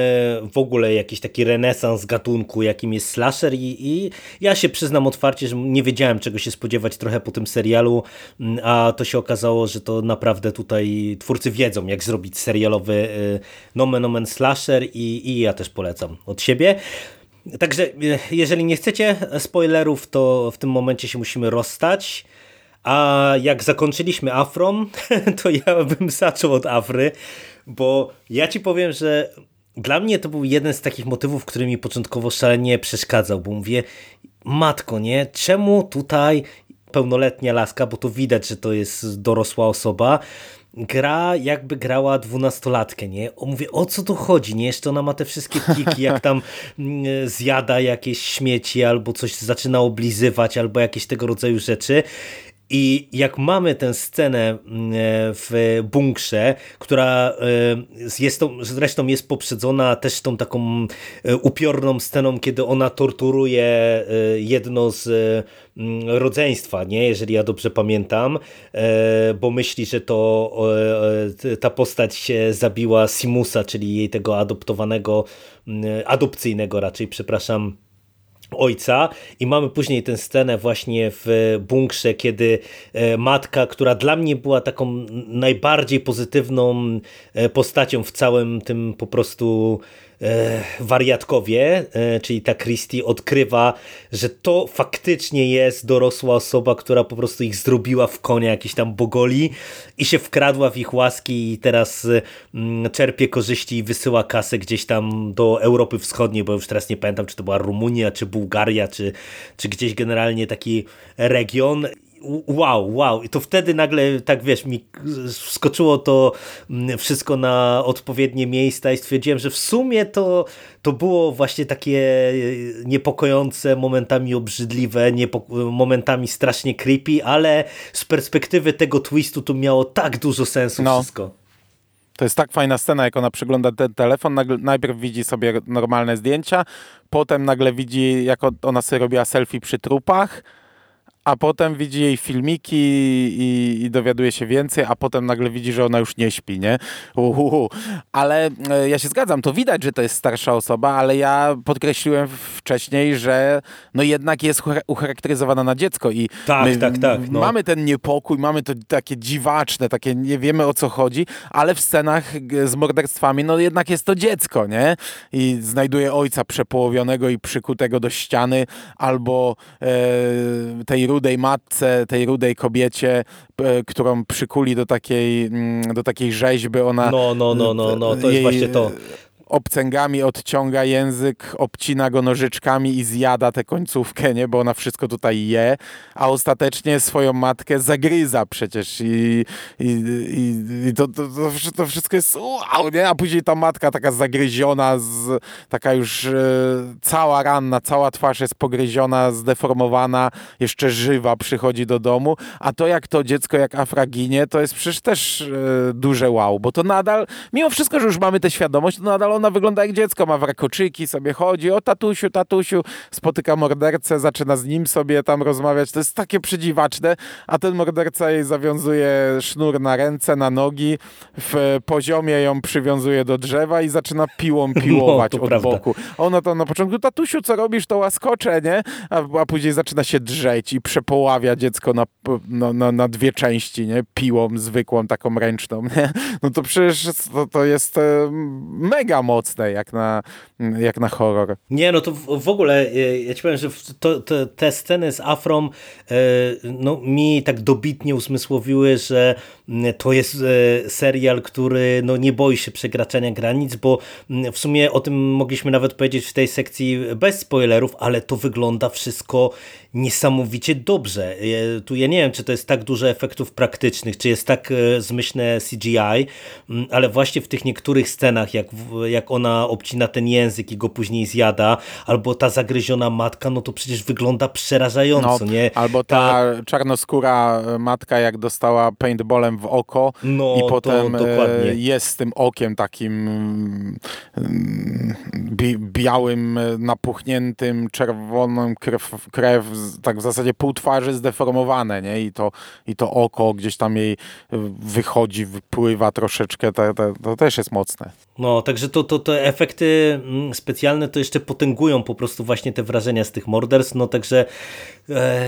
w ogóle jakiś taki renesans gatunku, jakim jest slasher i, i ja się przyznam otwarcie, że nie wiedziałem czego się spodziewać trochę po tym serialu, mm, a to się okazało, że to naprawdę tutaj twórcy wiedzą, jak zrobić serialowy e, nomen omen slasher i, i ja też polecam od siebie. Także e, jeżeli nie chcecie spoilerów, to w tym momencie się musimy rozstać. A jak zakończyliśmy Afrą, to ja bym zaczął od Afry, bo ja ci powiem, że dla mnie to był jeden z takich motywów, który mi początkowo szalenie przeszkadzał, bo mówię, matko, nie, czemu tutaj pełnoletnia laska, bo to widać, że to jest dorosła osoba, gra jakby grała dwunastolatkę, nie? O, mówię, o co tu chodzi, nie? Jeszcze ona ma te wszystkie tiki, jak tam mm, zjada jakieś śmieci, albo coś zaczyna oblizywać, albo jakieś tego rodzaju rzeczy i jak mamy tę scenę mm, w bunkrze, która e, jest tą, zresztą jest poprzedzona też tą taką e, upiorną sceną, kiedy ona torturuje e, jedno z mm, rodzeństwa, nie? jeżeli ja dobrze pamiętam, bo myśli, że to ta postać zabiła Simusa, czyli jej tego adoptowanego, mm, adopcyjnego raczej, przepraszam, ojca i mamy później tę scenę właśnie w bunkrze, kiedy e, matka, która dla mnie była taką najbardziej pozytywną e, postacią w całym tym po prostu wariatkowie, e, czyli ta Christie odkrywa, że to faktycznie jest dorosła osoba, która po prostu ich zrobiła w konia jakiś tam bogoli i się wkradła w ich łaski i teraz mm, czerpie korzyści i wysyła kasę gdzieś tam do Europy Wschodniej, bo już teraz nie pamiętam, czy to była Rumunia, czy Bułgaria, czy, czy gdzieś generalnie taki region wow, wow. I to wtedy nagle, tak wiesz, mi skoczyło to mm, wszystko na odpowiednie miejsca i stwierdziłem, że w sumie to, to było właśnie takie e, niepokojące, momentami obrzydliwe, momentami strasznie creepy, ale z perspektywy tego twistu to miało tak dużo sensu no. wszystko. To jest tak fajna scena, jak ona przegląda ten telefon, najpierw widzi sobie normalne zdjęcia, potem nagle widzi, jak ona sobie robiła selfie przy trupach, a potem widzi jej filmiki i, i, dowiaduje się więcej, a potem nagle widzi, że ona już nie śpi, nie? Uhuhu. Ale e, ja się zgadzam, to widać, że to jest starsza osoba, ale ja podkreśliłem wcześniej, że no jednak jest ucharakteryzowana na dziecko i tak, tak, tak, no. mamy ten niepokój, mamy to takie dziwaczne, takie nie wiemy o co chodzi, ale w scenach z morderstwami no jednak jest to dziecko, nie? I znajduje ojca przepołowionego i przykutego do ściany albo e, tej rudej matce, tej rudej kobiecie, którą przykuli do takiej, mm, do takiej rzeźby, ona... No, no, no, no, no to jest właśnie to obcęgami odciąga język, obcina go nożyczkami i zjada tę końcówkę, nie? Bo ona wszystko tutaj je, a ostatecznie swoją matkę zagryza przecież i, i, i, i to, to, to, wszystko jest wow, nie? A później ta matka taka zagryziona, z, taka już e, cała ranna, cała twarz jest pogryziona, zdeformowana, jeszcze żywa przychodzi do domu, a to jak to dziecko, jak Afra ginie, to jest przecież też e, duże wow, bo to nadal, mimo wszystko, że już mamy tę świadomość, to nadal ona wygląda jak dziecko, ma warkoczyki, sobie chodzi, o tatusiu, tatusiu, spotyka mordercę, zaczyna z nim sobie tam rozmawiać, to jest takie przedziwaczne, a ten morderca jej zawiązuje sznur na ręce, na nogi, w poziomie ją przywiązuje do drzewa i zaczyna piłą no, piłować no, od prawda. boku. Ona tam na początku, tatusiu, co robisz, to łaskocze, nie? A, a później zaczyna się drzeć i przepoławia dziecko na, na, na, na dwie części, nie? Piłą zwykłą, taką ręczną, nie? No to przecież to, to jest mega mocne jak na, jak na horror. Nie, no to w, ogóle e, ja ci powiem, że to, to, te sceny z Afrom e, no, mi tak dobitnie usmysłowiły, że to jest serial, który no, nie boi się przekraczania granic, bo w sumie o tym mogliśmy nawet powiedzieć w tej sekcji bez spoilerów, ale to wygląda wszystko niesamowicie dobrze. Tu ja nie wiem, czy to jest tak dużo efektów praktycznych, czy jest tak zmyślne CGI, ale właśnie w tych niektórych scenach, jak, jak ona obcina ten język i go później zjada, albo ta zagryziona matka, no to przecież wygląda przerażająco, no, nie? Albo ta, ta, czarnoskóra matka, jak dostała paintballem w oko no, i potem e, jest z tym okiem takim mm, bi białym, napuchniętym, czerwoną krew, krew, tak w zasadzie pół twarzy zdeformowane, nie? I to, i to oko gdzieś tam jej wychodzi, wypływa troszeczkę, to, to, to też jest mocne. No, także to, to, te efekty mm, specjalne to jeszcze potęgują po prostu właśnie te wrażenia z tych morderstw, no także e,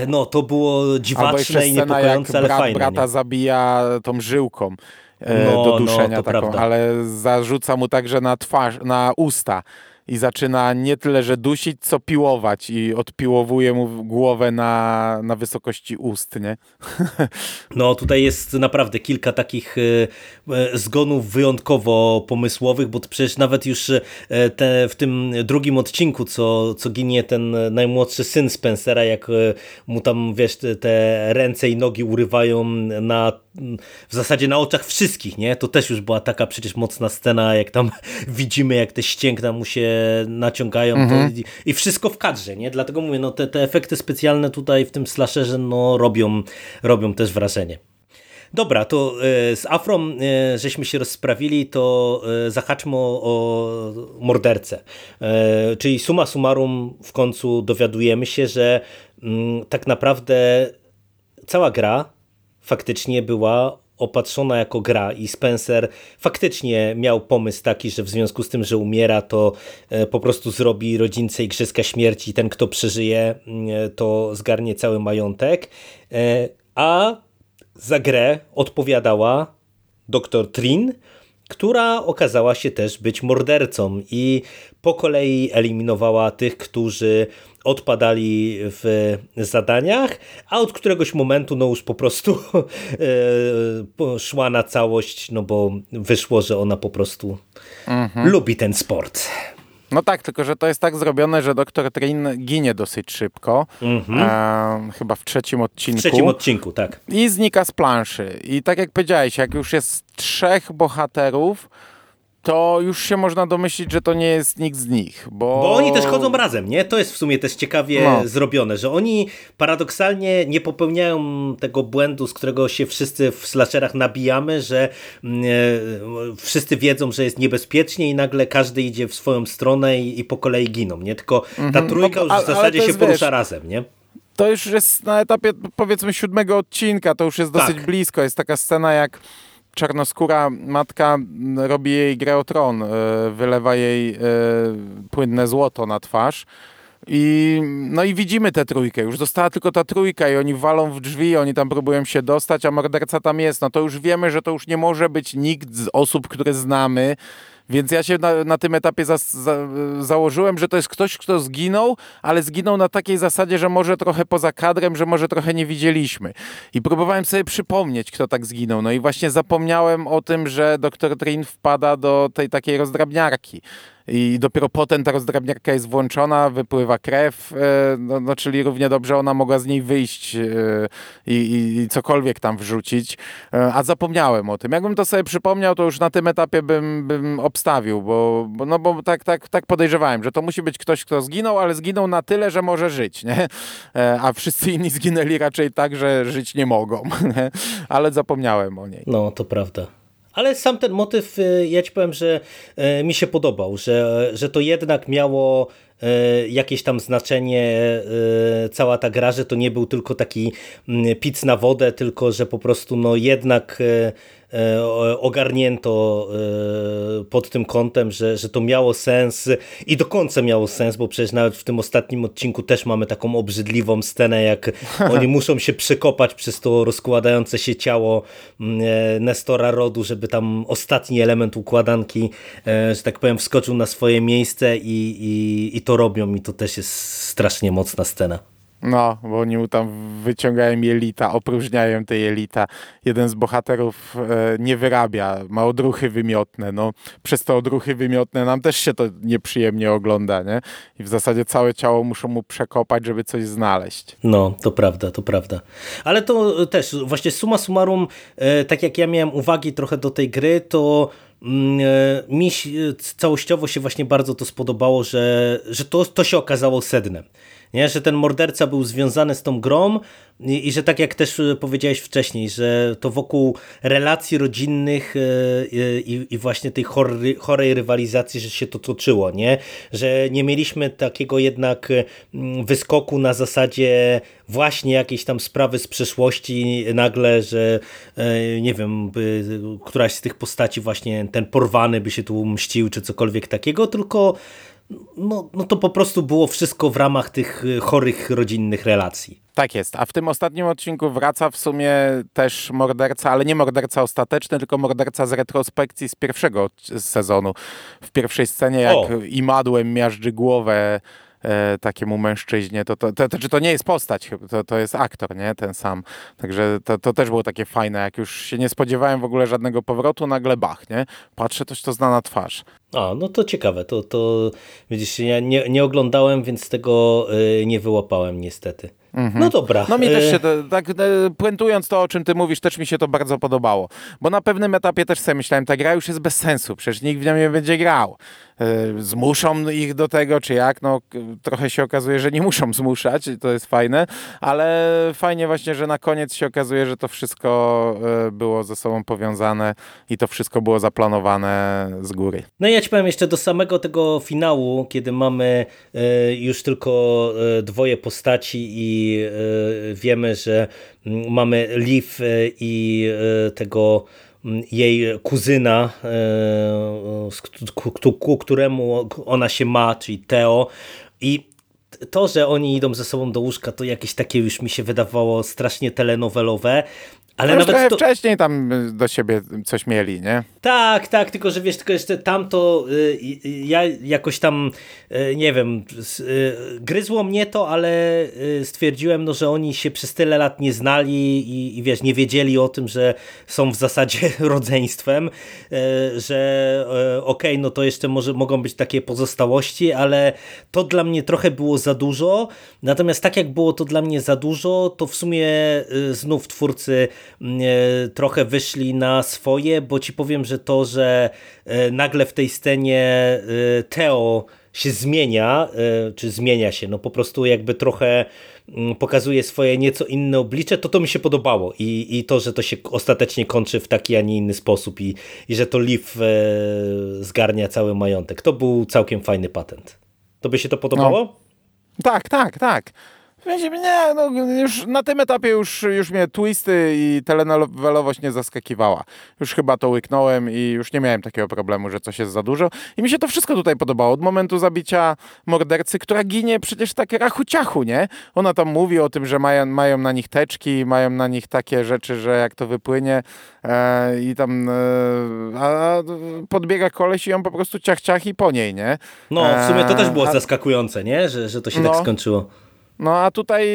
no, to było dziwaczne i niepokojące, ale brat, fajne. brata nie? zabija tą żyłką e, no, do no, duszenia no, taką, prawda. ale zarzuca mu także na twarz, na usta i zaczyna nie tyle, że dusić, co piłować i odpiłowuje mu głowę na, na wysokości ust, nie? No tutaj jest naprawdę kilka takich e, e, zgonów wyjątkowo pomysłowych, bo przecież nawet już e, te, w tym drugim odcinku, co, co ginie ten najmłodszy syn Spencera, jak mu tam, wiesz, te ręce i nogi urywają na w zasadzie na oczach wszystkich, nie? To też już była taka przecież mocna scena, jak tam widzimy, jak te ścięgna mu się naciągają mhm. i, i, wszystko w kadrze, nie? Dlatego mówię, no te, te efekty specjalne tutaj w tym slasherze no robią, robią też wrażenie. Dobra, to e, z Afrą e, żeśmy się rozprawili, to e, zahaczmy o, o mordercę. Czyli suma summarum w końcu dowiadujemy się, że mm, tak naprawdę cała gra faktycznie była opatrzona jako gra i Spencer faktycznie miał pomysł taki, że w związku z tym, że umiera, to e, po prostu zrobi rodzince Igrzyska Śmierci. Ten, kto przeżyje, mm, to zgarnie cały majątek. E, a za grę odpowiadała dr Trin, która okazała się też być mordercą i po kolei eliminowała tych, którzy odpadali w zadaniach, a od któregoś momentu no już po prostu e, szła na całość, no bo wyszło, że ona po prostu mhm. lubi ten sport. No tak, tylko że to jest tak zrobione, że doktor Trin ginie dosyć szybko. Mhm. E, chyba w trzecim odcinku. W trzecim odcinku, tak. I znika z planszy. I tak jak powiedziałeś, jak już jest trzech bohaterów, to już się można domyślić, że to nie jest nikt z nich. Bo, bo oni też chodzą razem, nie? To jest w sumie też ciekawie no. zrobione, że oni paradoksalnie nie popełniają tego błędu, z którego się wszyscy w slasherach nabijamy, że mm, e, wszyscy wiedzą, że jest niebezpiecznie i nagle każdy idzie w swoją stronę i, i po kolei giną, nie? Tylko ta mhm. trójka no, już w zasadzie się porusza wiesz, razem, nie? To już jest na etapie powiedzmy siódmego odcinka, to już jest dosyć tak. blisko. Jest taka scena jak czarnoskóra matka robi jej grę o tron, e, wylewa jej e, płynne złoto na twarz. I, no i widzimy tę trójkę. Już została tylko ta trójka i oni walą w drzwi, oni tam próbują się dostać, a morderca tam jest. No to już wiemy, że to już nie może być nikt z osób, które znamy, Więc ja się na, na tym etapie za, za, założyłem, że to jest ktoś, kto zginął, ale zginął na takiej zasadzie, że może trochę poza kadrem, że może trochę nie widzieliśmy. I próbowałem sobie przypomnieć, kto tak zginął. No i właśnie zapomniałem o tym, że doktor Trin wpada do tej takiej rozdrabniarki i dopiero potem ta rozdrabniarka jest włączona, wypływa krew, e, no, no czyli równie dobrze ona mogła z niej wyjść e, i, i, i, cokolwiek tam wrzucić, e, a zapomniałem o tym. Jakbym to sobie przypomniał, to już na tym etapie bym, bym obstawił, bo, bo, no bo tak, tak, tak podejrzewałem, że to musi być ktoś, kto zginął, ale zginął na tyle, że może żyć, nie? a wszyscy inni zginęli raczej tak, że żyć nie mogą, nie? ale zapomniałem o niej. No, to prawda. Ale sam ten motyw, y, ja ci powiem, że y, mi się podobał, że, że to jednak miało y, jakieś tam znaczenie cała ta gra, że to nie był tylko taki mm, pic na wodę, tylko że po prostu no jednak ogarnięto e, pod tym kątem, że, że to miało sens i do końca miało sens, bo przecież nawet w tym ostatnim odcinku też mamy taką obrzydliwą scenę, jak oni muszą się przekopać przez to rozkładające się ciało mm, e, Nestora Rodu, żeby tam ostatni element układanki, że tak powiem, wskoczył na swoje miejsce i, i, i to robią i to też jest strasznie mocna scena. No, bo oni tam wyciągają jelita, opróżniają te jelita. Jeden z bohaterów e, nie wyrabia, ma odruchy wymiotne. No, przez te odruchy wymiotne nam też się to nieprzyjemnie ogląda, nie? I w zasadzie całe ciało muszą mu przekopać, żeby coś znaleźć. No, to prawda, to prawda. Ale to też, właśnie suma summarum, e, tak jak ja miałem uwagi trochę do tej gry, to mm, e, mi całościowo się właśnie bardzo to spodobało, że, że to, to się okazało sednem nie? że ten morderca był związany z tą grą i, i, że tak jak też e, powiedziałeś wcześniej, że to wokół relacji rodzinnych e, i, i właśnie tej chory, chorej rywalizacji, że się to toczyło, nie? że nie mieliśmy takiego jednak e, wyskoku na zasadzie właśnie jakiejś tam sprawy z przeszłości nagle, że nie wiem, któraś z tych postaci właśnie ten porwany by się tu mścił czy cokolwiek takiego, tylko no, no to po prostu było wszystko w ramach tych y, chorych rodzinnych relacji. Tak jest, a w tym ostatnim odcinku wraca w sumie też morderca, ale nie morderca ostateczny, tylko morderca z retrospekcji z pierwszego sezonu. W pierwszej scenie, jak o. imadłem miażdży głowę e, takiemu mężczyźnie, to, to, to, to, to nie jest postać, to, to jest aktor, nie? Ten sam. Także to, to też było takie fajne, jak już się nie spodziewałem w ogóle żadnego powrotu, nagle bach, nie? Patrzę, toś to znana twarz. A, no to ciekawe, to, to widzisz, ja nie, nie oglądałem, więc tego y, nie wyłapałem niestety. Mhm. No dobra. No mi też e, się, to, tak e, puentując to, o czym ty mówisz, też mi się to bardzo podobało. Bo na pewnym etapie też sobie myślałem, ta gra już jest bez sensu, przecież nikt w nią nie będzie grał. E, zmuszą ich do tego, czy jak? No trochę się okazuje, że nie muszą zmuszać, to jest fajne, ale fajnie właśnie, że na koniec się okazuje, że to wszystko było ze sobą powiązane i to wszystko było zaplanowane z góry. No i ja ci powiem jeszcze do samego tego finału, kiedy mamy już tylko dwoje postaci i wiemy, że mm, mamy Liv i tego jej kuzyna, ku któremu ona się ma, czyli Teo. I to, że oni idą ze sobą do łóżka, to jakieś takie już mi się wydawało strasznie telenowelowe, ale nawet trochę to... wcześniej tam y, do siebie coś mieli, nie? Tak, tak, tylko że wiesz, tylko jeszcze tamto y, y, ja jakoś tam y, nie wiem, y, gryzło mnie to, ale y, stwierdziłem, no, że oni się przez tyle lat nie znali i, i wiesz, nie wiedzieli o tym, że są w zasadzie rodzeństwem, że okej, okay, no to jeszcze może mogą być takie pozostałości, ale to dla mnie trochę było za dużo, natomiast tak jak było to dla mnie za dużo, to w sumie znów twórcy trochę wyszli na swoje, bo ci powiem, że to, że e, nagle w tej scenie e, Teo się zmienia, e, czy zmienia się, no po prostu jakby trochę mm, pokazuje swoje nieco inne oblicze, to to mi się podobało i, i to, że to się ostatecznie kończy w taki, a nie inny sposób i, i że to Liv zgarnia cały majątek. To był całkiem fajny patent. To by się to podobało? No. Tak, tak, tak. Nie, no już na tym etapie już, już mnie twisty i telenowelowość nie zaskakiwała. Już chyba to łyknąłem i już nie miałem takiego problemu, że coś jest za dużo. I mi się to wszystko tutaj podobało. Od momentu zabicia mordercy, która ginie przecież tak rachu nie? Ona tam mówi o tym, że mają, mają na nich teczki, mają na nich takie rzeczy, że jak to wypłynie e, i tam e, a podbiega koleś i ją po prostu ciach, ciach i po niej, nie? No, w sumie to też było e, zaskakujące, nie? Że, że to się tak no. tak skończyło. No a tutaj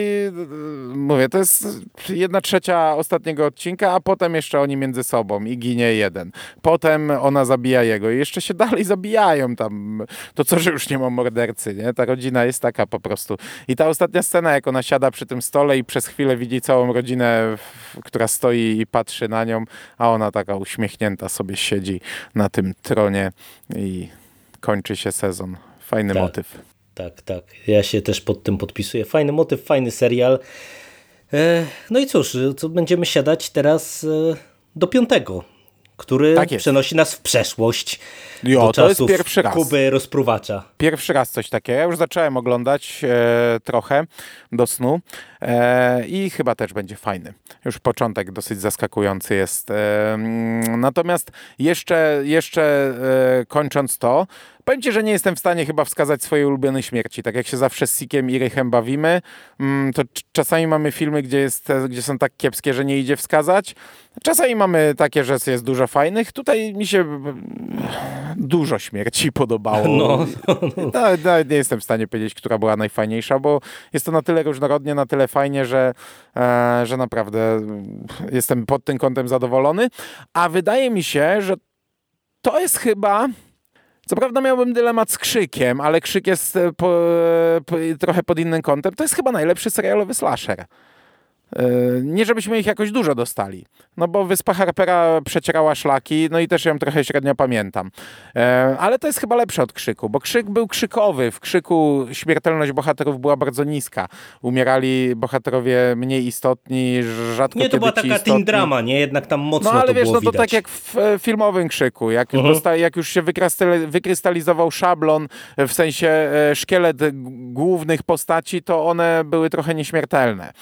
mówię, to jest jedna trzecia ostatniego odcinka, a potem jeszcze oni między sobą i ginie jeden. Potem ona zabija jego i jeszcze się dalej zabijają tam. To co, że już nie ma mordercy, nie? Ta rodzina jest taka po prostu. I ta ostatnia scena, jak ona siada przy tym stole i przez chwilę widzi całą rodzinę, która stoi i patrzy na nią, a ona taka uśmiechnięta sobie siedzi na tym tronie i kończy się sezon. Fajny tak. motyw. Tak, tak. Ja się też pod tym podpisuję. Fajny motyw, fajny serial. E, no i cóż, co będziemy siadać teraz e, do piątego, który tak przenosi nas w przeszłość. Jo, do to jest pierwszy raz. Kuby rozpruwacza. Pierwszy raz coś takiego. Ja już zacząłem oglądać e, trochę do snu e, i chyba też będzie fajny. Już początek dosyć zaskakujący jest. E, mm, natomiast jeszcze, jeszcze e, kończąc to, Powiem Ci, że nie jestem w stanie chyba wskazać swojej ulubionej śmierci. Tak jak się zawsze z Sikiem i Rychem bawimy, mm, to czasami mamy filmy, gdzie, jest, gdzie są tak kiepskie, że nie idzie wskazać. Czasami mamy takie, że jest dużo fajnych. Tutaj mi się dużo śmierci podobało. No, no, no. Nawet, nawet nie jestem w stanie powiedzieć, która była najfajniejsza, bo jest to na tyle różnorodnie, na tyle fajnie, że, e, że naprawdę jestem pod tym kątem zadowolony. A wydaje mi się, że to jest chyba co prawda miałbym dylemat z Krzykiem, ale Krzyk jest e, po, po, trochę pod innym kątem. To jest chyba najlepszy serialowy slasher. E, nie żebyśmy ich jakoś dużo dostali, no bo Wyspa Harpera przecierała szlaki, no i też ją trochę średnio pamiętam. E, ale to jest chyba lepsze od Krzyku, bo Krzyk był krzykowy. W Krzyku śmiertelność bohaterów była bardzo niska. Umierali bohaterowie mniej istotni, rzadko Nie, to była taka teen drama, nie? Jednak tam mocno No ale wiesz, no to tak jak w e, filmowym Krzyku. Jak, mhm. dosta, jak już się wykrystalizował szablon, w sensie szkielet głównych postaci, to one były trochę nieśmiertelne.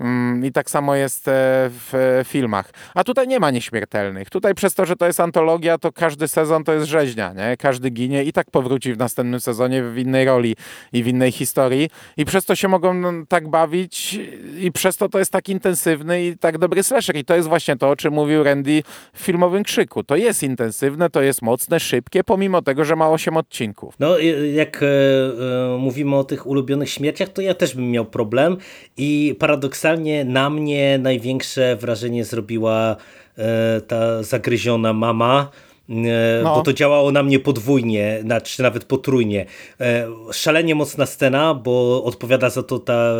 Mm, I tak samo jest e, w filmach. A tutaj nie ma nieśmiertelnych. Tutaj przez to, że to jest antologia, to każdy sezon to jest rzeźnia, nie? Każdy ginie i tak powróci w następnym sezonie w innej roli i w innej historii. I przez to się mogą no, tak bawić i przez to to jest tak intensywny i tak dobry slasher. I to jest właśnie to, o czym mówił Randy w filmowym Krzyku. To jest intensywne, to jest mocne, szybkie, pomimo tego, że ma 8 odcinków. No, jak e, e, mówimy o tych ulubionych śmierciach, to ja też bym miał problem i paradoksalnie na mnie największe wrażenie zrobiła e, ta zagryziona mama, no. bo to działało na mnie podwójnie, czy nawet potrójnie. E, szalenie mocna scena, bo odpowiada za to ta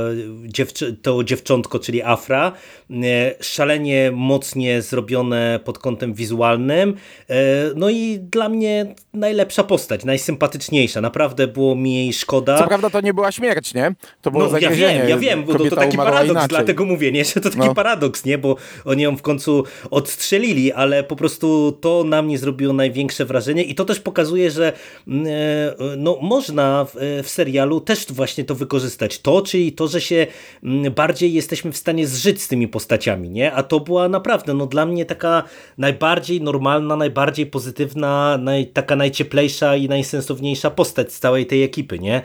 dziewczy to dziewczątko, czyli Afra. E, szalenie mocnie zrobione pod kątem wizualnym. No i dla mnie najlepsza postać, najsympatyczniejsza. Naprawdę było mi jej szkoda. Co prawda to nie była śmierć, nie? To było no, Ja wiem, ja wiem, bo to, to taki paradoks, inaczej. dlatego mówię, nie? że to taki no. paradoks, nie? Bo oni ją w końcu odstrzelili, ale po prostu to na mnie zrobiło zrobiło największe wrażenie i to też pokazuje, że mm, e, no, można w, e, w serialu też właśnie to wykorzystać. To, czyli to, że się mm, bardziej jesteśmy w stanie zżyć z tymi postaciami, nie? A to była naprawdę no, dla mnie taka najbardziej normalna, najbardziej pozytywna, naj, taka najcieplejsza i najsensowniejsza postać z całej tej ekipy, nie?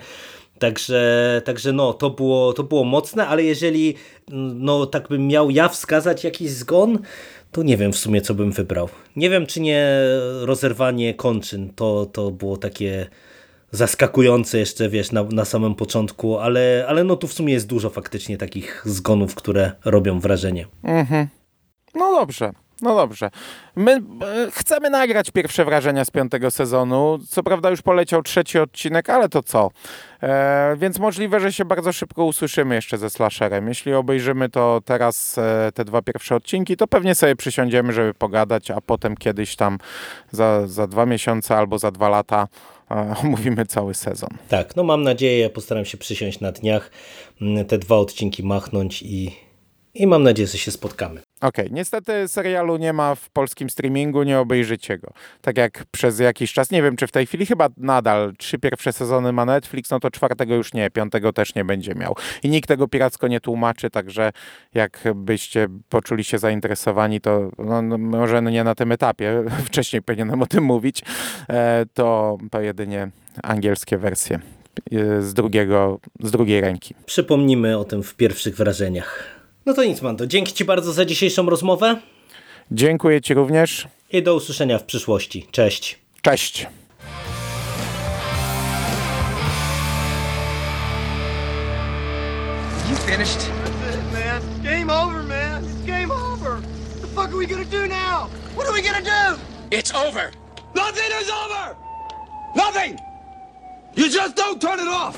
Także, także no, to było, to było mocne, ale jeżeli mm, no, tak bym miał ja wskazać jakiś zgon, to nie wiem w sumie, co bym wybrał. Nie wiem, czy nie rozerwanie kończyn to, to było takie zaskakujące jeszcze, wiesz, na, na samym początku, ale, ale no tu w sumie jest dużo faktycznie takich zgonów, które robią wrażenie. Mhm. No dobrze. No dobrze. My e, chcemy nagrać pierwsze wrażenia z piątego sezonu. Co prawda już poleciał trzeci odcinek, ale to co? E, więc możliwe, że się bardzo szybko usłyszymy jeszcze ze Slasherem. Jeśli obejrzymy to teraz e, te dwa pierwsze odcinki, to pewnie sobie przysiądziemy, żeby pogadać, a potem kiedyś tam za, za dwa miesiące albo za dwa lata e, omówimy cały sezon. Tak, no mam nadzieję, postaram się przysiąść na dniach, te dwa odcinki machnąć i i mam nadzieję, że się spotkamy. Okej, niestety serialu nie ma w polskim streamingu, nie obejrzycie go. Tak jak przez jakiś czas, nie wiem czy w tej chwili, chyba nadal trzy pierwsze sezony ma Netflix, no to czwartego już nie, piątego też nie będzie miał. I nikt tego piracko nie tłumaczy, także jakbyście poczuli się zainteresowani, to no, no, może nie na tym etapie, wcześniej powinienem o tym mówić, e, to, to jedynie angielskie wersje e, z, drugiego, z drugiej ręki. Przypomnimy o tym w pierwszych wrażeniach. No to nic, Mando. Dzięki Ci bardzo za dzisiejszą rozmowę Dziękuję Ci również. i do usłyszenia w przyszłości. Cześć. Cześć. You finished? That's it, man. Game over, man. It's game over. What the fuck are we gonna do now? What are we gonna do? It's over. Nothing is over! Nothing! You just don't turn it off!